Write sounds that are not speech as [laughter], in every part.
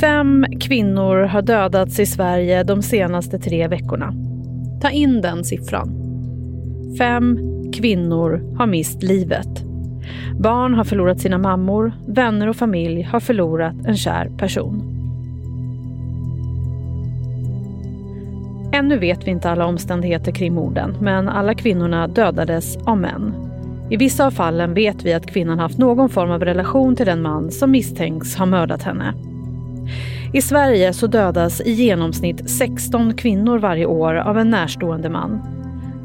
Fem kvinnor har dödats i Sverige de senaste tre veckorna. Ta in den siffran. Fem kvinnor har mist livet. Barn har förlorat sina mammor, vänner och familj har förlorat en kär person. Ännu vet vi inte alla omständigheter kring morden, men alla kvinnorna dödades av män. I vissa av fallen vet vi att kvinnan haft någon form av relation till den man som misstänks ha mördat henne. I Sverige så dödas i genomsnitt 16 kvinnor varje år av en närstående man.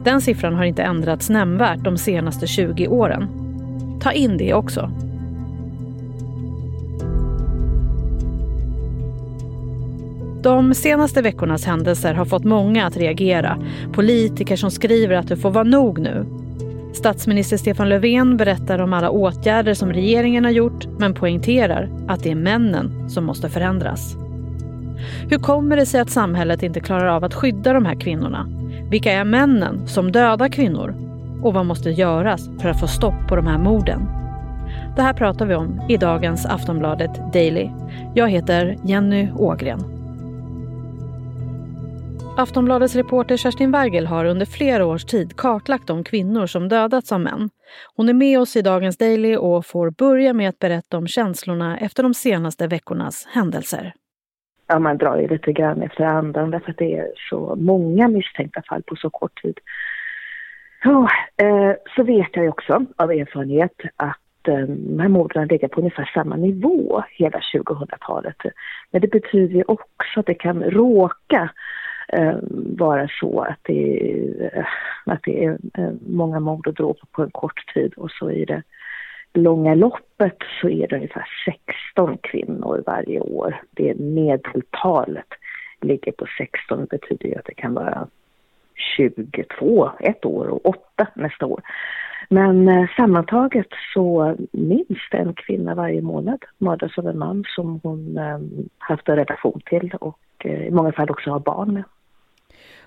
Den siffran har inte ändrats nämnvärt de senaste 20 åren. Ta in det också. De senaste veckornas händelser har fått många att reagera. Politiker som skriver att det får vara nog nu. Statsminister Stefan Löfven berättar om alla åtgärder som regeringen har gjort men poängterar att det är männen som måste förändras. Hur kommer det sig att samhället inte klarar av att skydda de här kvinnorna? Vilka är männen som dödar kvinnor? Och vad måste göras för att få stopp på de här morden? Det här pratar vi om i dagens Aftonbladet Daily. Jag heter Jenny Ågren. Aftonbladets reporter Kerstin Wergel har under flera års tid kartlagt de kvinnor som dödats av män. Hon är med oss i dagens Daily och får börja med att berätta om känslorna efter de senaste veckornas händelser. Ja, man drar ju lite grann efter andan därför att det är så många misstänkta fall på så kort tid. Ja, eh, så vet jag också av erfarenhet att eh, de här morden ligger på ungefär samma nivå hela 2000-talet. Men det betyder ju också att det kan råka eh, vara så att det, är, att det är eh, många mord och dråp på en kort tid och så i det långa loppet så är det ungefär 16 kvinnor varje år. Det medeltalet ligger på 16, det betyder ju att det kan vara 22 ett år och 8 nästa år. Men eh, sammantaget så minst en kvinna varje månad mördas av en man som hon eh, haft en relation till och eh, i många fall också har barn med.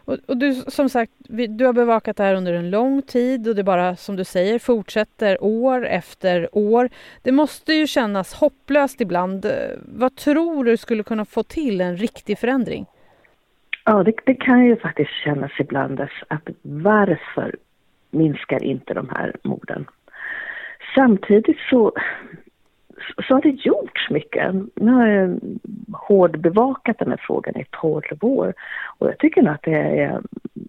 Och, och, du, som sagt, vi, du har bevakat det här under en lång tid och det bara, som du säger, fortsätter år efter år. Det måste ju kännas hopplöst ibland. Vad tror du skulle kunna få till en riktig förändring? Ja, det, det kan ju faktiskt kännas ibland att varför minskar inte de här morden? Samtidigt så så har det gjorts mycket. Nu har jag hårdbevakat den här frågan i 12 år och jag tycker nog att det är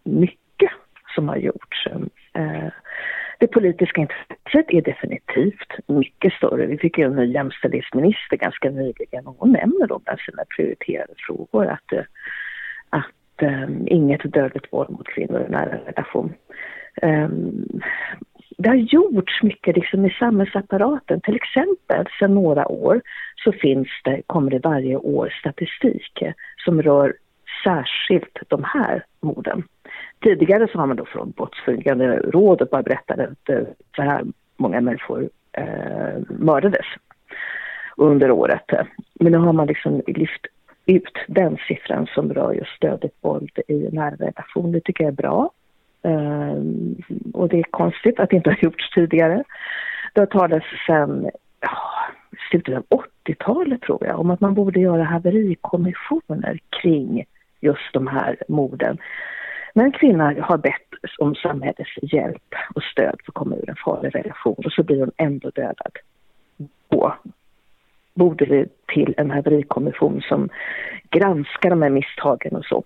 mycket som har gjorts. Eh, det politiska intresset är definitivt mycket större. Vi fick ju en ny jämställdhetsminister ganska nyligen och hon nämner då bland sina prioriterade frågor att, eh, att um, inget dödligt våld mot kvinnor i nära relation. Um, det har gjorts mycket liksom i samhällsapparaten. Till exempel sedan några år så finns det, kommer det varje år statistik som rör särskilt de här morden. Tidigare så har man då från Brottsförebyggande rådet bara berättat att eh, så här många människor eh, mördades under året. Men nu har man liksom lyft ut den siffran som rör just dödligt våld i nära relation. Det tycker jag är bra. Ehm, och det är konstigt att det inte har gjorts tidigare. Det har talats sedan ja, slutet av 80-talet tror jag om att man borde göra haverikommissioner kring just de här morden. När en kvinna har bett om samhällets hjälp och stöd för att komma ur en farlig relation och så blir hon ändå dödad. Då borde det till en haverikommission som granskar de här misstagen och så.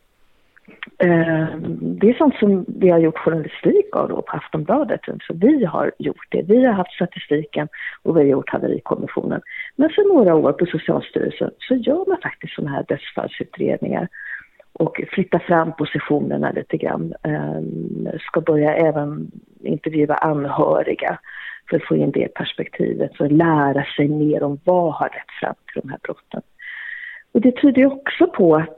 Eh, det är sånt som vi har gjort journalistik av då på Aftonbladet. Så vi har gjort det. Vi har haft statistiken och vi har gjort haverikommissionen. Men för några år på Socialstyrelsen så gör man faktiskt sådana här dödsfallsutredningar och flyttar fram positionerna lite grann. Ehm, ska börja även intervjua anhöriga för att få in det perspektivet och lära sig mer om vad har lett fram till de här brotten. Och det tyder också på att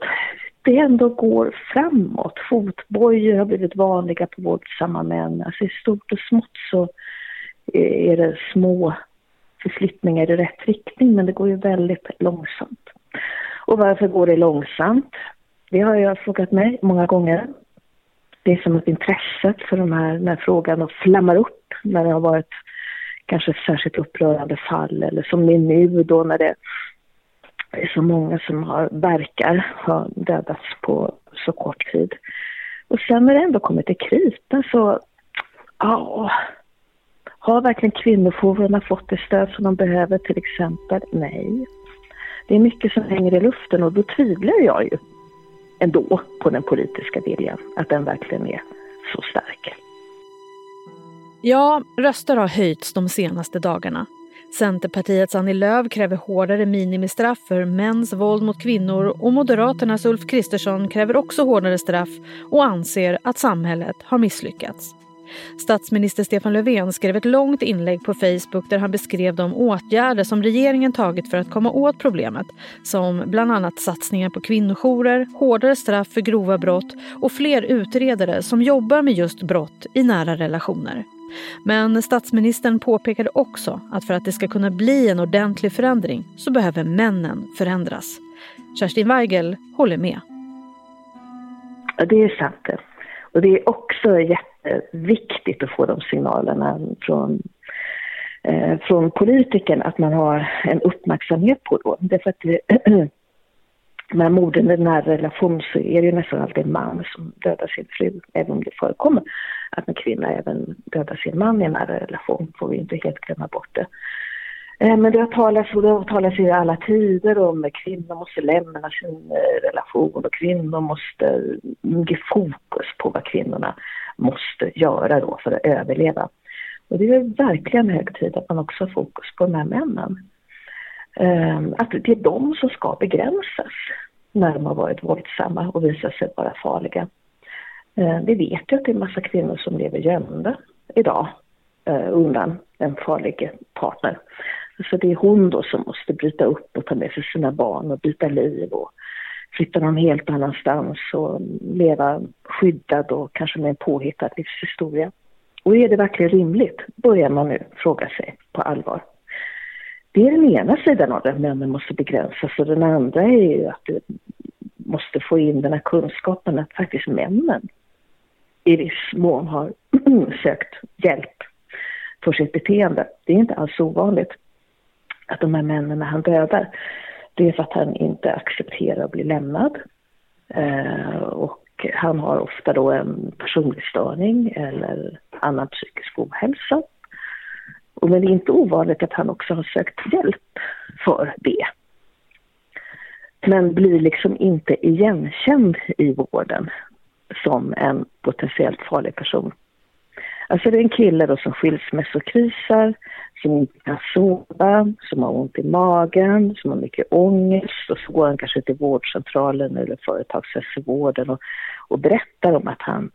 det ändå går framåt. Fotbojor har blivit vanliga på våldsamma män. Alltså i stort och smått så är det små förflyttningar i rätt riktning men det går ju väldigt långsamt. Och varför går det långsamt? Det har jag frågat mig många gånger. Det är som att intresset för den här, den här frågan flammar upp när det har varit kanske ett särskilt upprörande fall eller som det är nu då när det det är så många som har, verkar ha dödats på så kort tid. Och sen när det ändå kommer till kritan så, ja, har verkligen kvinnojourerna fått det stöd som de behöver till exempel? Nej. Det är mycket som hänger i luften och då tvivlar jag ju ändå på den politiska viljan, att den verkligen är så stark. Ja, röster har höjts de senaste dagarna. Centerpartiets Annie Lööf kräver hårdare minimistraff för mäns våld mot kvinnor och Moderaternas Ulf Kristersson kräver också hårdare straff och anser att samhället har misslyckats. Statsminister Stefan Löfven skrev ett långt inlägg på Facebook där han beskrev de åtgärder som regeringen tagit för att komma åt problemet som bland annat satsningar på kvinnojourer, hårdare straff för grova brott och fler utredare som jobbar med just brott i nära relationer. Men statsministern påpekade också att för att det ska kunna bli en ordentlig förändring så behöver männen förändras. Kerstin Weigel håller med. Ja, det är sant. Och det är också Eh, jätteviktigt att få de signalerna från, eh, från politikern att man har en uppmärksamhet på då. Därför att det, [clears throat] med morden i nära relation så är det ju nästan alltid en man som dödar sin fru, även om det förekommer att en kvinna även dödar sin man i en nära relation, får vi inte helt glömma bort det. Eh, men det har talats, och det har talats i alla tider om att kvinnor måste lämna sin eh, relation och kvinnor måste ge fokus på vad kvinnorna måste göra då för att överleva. Och det är verkligen hög tid att man också har fokus på de här männen. Ehm, att det är de som ska begränsas när de har varit våldsamma och visat sig vara farliga. Ehm, vi vet ju att det är en massa kvinnor som lever gömda idag eh, undan en farlig partner. Så det är hon då som måste bryta upp och ta med sig sina barn och byta liv och flytta någon helt annanstans och leva skyddad och kanske med en påhittad livshistoria. Och är det verkligen rimligt? Börjar man nu fråga sig på allvar. Det är den ena sidan av det, männen måste begränsas och den andra är ju att du måste få in den här kunskapen att faktiskt männen i viss mån har [clears throat] sökt hjälp för sitt beteende. Det är inte alls ovanligt att de här männen han dödar, det är för att han inte accepterar att bli lämnad. Eh, och han har ofta då en personlig störning eller annan psykisk ohälsa. Och men det är inte ovanligt att han också har sökt hjälp för det. Men blir liksom inte igenkänd i vården som en potentiellt farlig person. Alltså det är en kille då som skilsmässokrisar, som inte kan sova, som har ont i magen, som har mycket ångest och så går han kanske till vårdcentralen eller företagshälsovården och, och berättar om att han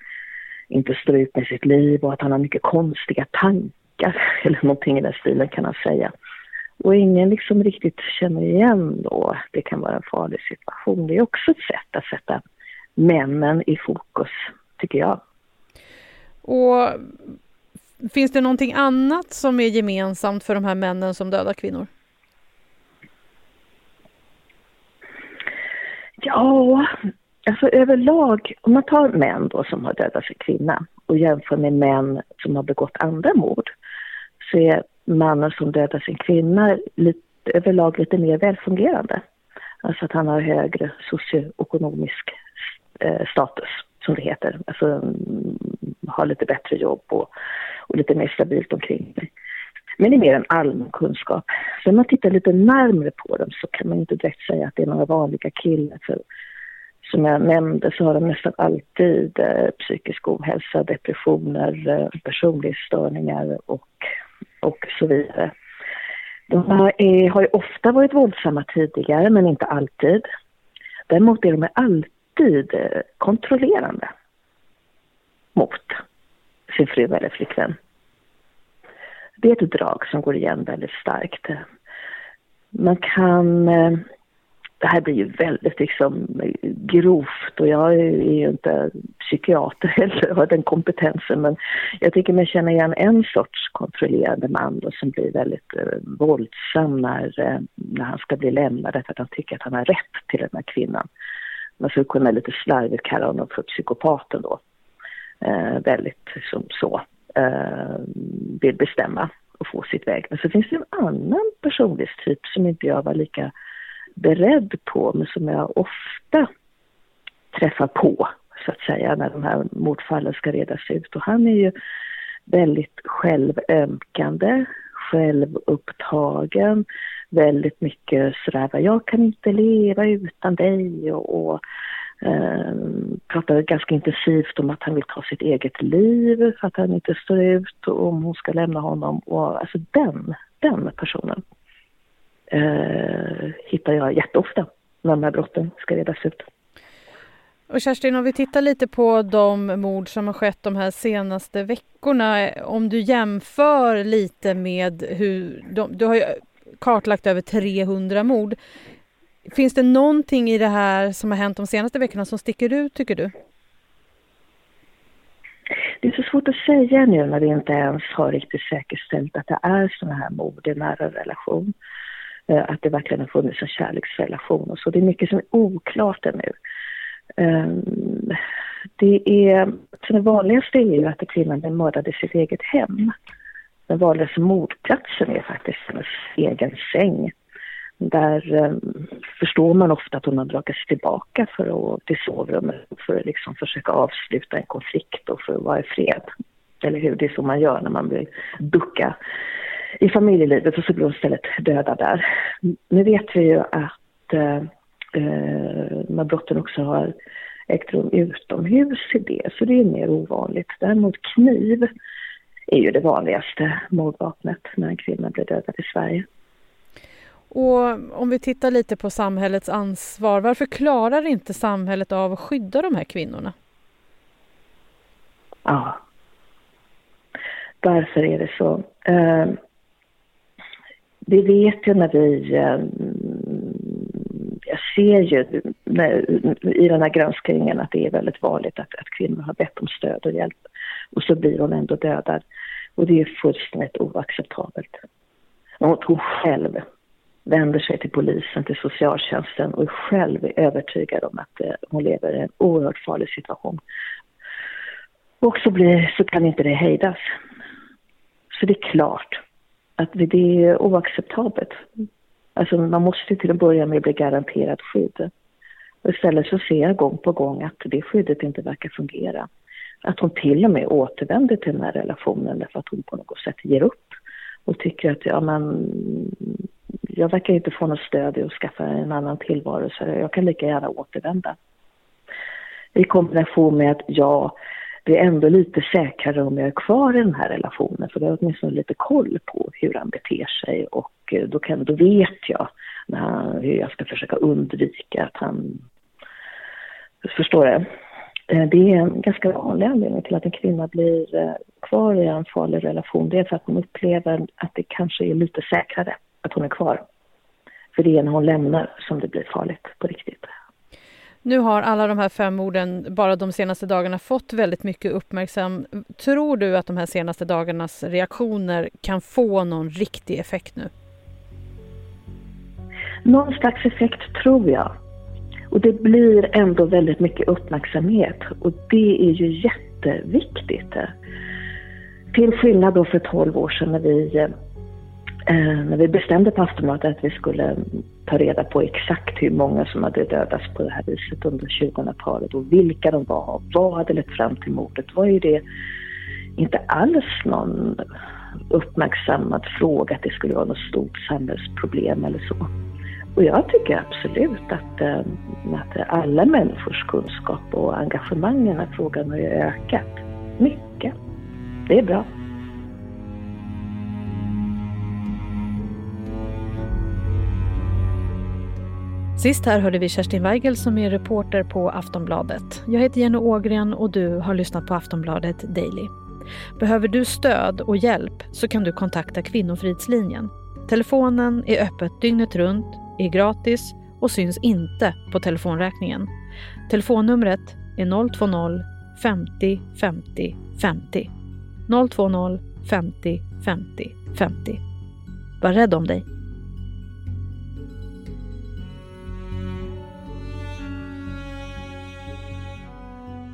inte står ut med sitt liv och att han har mycket konstiga tankar [laughs] eller någonting i den stilen kan han säga. Och ingen liksom riktigt känner igen då att det kan vara en farlig situation. Det är också ett sätt att sätta männen i fokus, tycker jag. Och finns det någonting annat som är gemensamt för de här männen som dödar kvinnor? Ja, alltså överlag, om man tar män då som har dödat sin kvinna och jämför med män som har begått andra mord så är mannen som dödar sin kvinna lite, överlag lite mer välfungerande. Alltså att han har högre socioekonomisk eh, status, som det heter. Alltså mm, har lite bättre jobb och, och lite mer stabilt omkring mig. Men det är mer en allmän kunskap. Så om man tittar lite närmre på dem så kan man inte direkt säga att det är några vanliga killar. För som jag nämnde så har de nästan alltid eh, psykisk ohälsa, depressioner, eh, personlighetsstörningar och, och så vidare. De har, är, har ju ofta varit våldsamma tidigare, men inte alltid. Däremot är de alltid eh, kontrollerande mot sin fru eller flickvän. Det är ett drag som går igen väldigt starkt. Man kan... Eh, det här blir ju väldigt liksom grovt och jag är ju inte psykiater [laughs] heller har den kompetensen men jag tycker mig känna igen en sorts kontrollerande man då, som blir väldigt eh, våldsam när, eh, när han ska bli lämnad därför att han tycker att han har rätt till den här kvinnan. Man skulle kunna lite slarvigt kalla honom för psykopaten då Eh, väldigt som så eh, vill bestämma och få sitt väg. Men så finns det en annan personlighetstyp som inte jag var lika beredd på men som jag ofta träffar på så att säga när de här mordfallen ska redas ut. Och han är ju väldigt självömkande, självupptagen, väldigt mycket sådär, jag kan inte leva utan dig och, och eh, pratar ganska intensivt om att han vill ta sitt eget liv för att han inte står ut och om hon ska lämna honom. Och, alltså den, den personen eh, hittar jag jätteofta när de här brotten ska redas ut. Och Kerstin, om vi tittar lite på de mord som har skett de här senaste veckorna. Om du jämför lite med hur... De, du har ju kartlagt över 300 mord. Finns det någonting i det här som har hänt de senaste veckorna som sticker ut, tycker du? Det är så svårt att säga nu när vi inte ens har riktigt säkerställt att det är sådana här mord i nära relation. Eh, att det verkligen har funnits en kärleksrelation och så. Det är mycket som är oklart ännu. Ehm, det är, så det vanligaste är ju att kvinnan blir mördad i sitt eget hem. Den vanligaste mordplatsen är faktiskt hennes egen säng. Där ehm, förstår man ofta att hon har dragit sig tillbaka för att, till sovrummet för att liksom försöka avsluta en konflikt och för att vara i fred. Eller hur? Det är så man gör när man vill ducka i familjelivet och så blir hon istället dödad där. Nu vet vi ju att de när brotten också har ägt rum utomhus i det, så det är mer ovanligt. Däremot kniv är ju det vanligaste mordvapnet när en kvinna blir dödad i Sverige. Och om vi tittar lite på samhällets ansvar, varför klarar inte samhället av att skydda de här kvinnorna? Ja, varför är det så? Eh, vi vet ju när vi... Eh, jag ser ju när, i den här granskningen att det är väldigt vanligt att, att kvinnor har bett om stöd och hjälp och så blir hon ändå dödad. Och det är fullständigt oacceptabelt. Och hon själv vänder sig till polisen, till socialtjänsten och är själv är övertygad om att eh, hon lever i en oerhört farlig situation. Och så, blir, så kan inte det hejdas. Så det är klart att det är oacceptabelt. Alltså man måste till att börja med bli garanterad skydd. Och istället så ser jag gång på gång att det skyddet inte verkar fungera. Att hon till och med återvänder till den här relationen därför att hon på något sätt ger upp och tycker att ja men jag verkar inte få något stöd i att skaffa en annan tillvaro så jag kan lika gärna återvända. I kombination med att jag blir ändå lite säkrare om jag är kvar i den här relationen för då har jag åtminstone lite koll på hur han beter sig och eh, då, kan, då vet jag när, hur jag ska försöka undvika att han... Förstår du? Eh, det är en ganska vanlig anledning till att en kvinna blir eh, kvar i en farlig relation. Det är för att hon upplever att det kanske är lite säkrare att hon är kvar. För det är när hon lämnar som det blir farligt på riktigt. Nu har alla de här fem morden bara de senaste dagarna fått väldigt mycket uppmärksam. Tror du att de här senaste dagarnas reaktioner kan få någon riktig effekt nu? Någon slags effekt tror jag. Och det blir ändå väldigt mycket uppmärksamhet och det är ju jätteviktigt. Till skillnad då för 12 år sedan när vi, eh, när vi bestämde på Aftonbladet att vi skulle ta reda på exakt hur många som hade dödats på det här viset under 2000-talet och vilka de var och vad hade lett fram till mordet var ju det inte alls någon uppmärksammad fråga att det skulle vara något stort samhällsproblem eller så. Och jag tycker absolut att, eh, att alla människors kunskap och engagemang i den här frågan har ju ökat mycket. Det är bra. Sist här hörde vi Kerstin Weigel som är reporter på Aftonbladet. Jag heter Jenny Ågren och du har lyssnat på Aftonbladet Daily. Behöver du stöd och hjälp så kan du kontakta Kvinnofridslinjen. Telefonen är öppet dygnet runt, är gratis och syns inte på telefonräkningen. Telefonnumret är 020 50 50 50. 020 50 50 50. Var rädd om dig.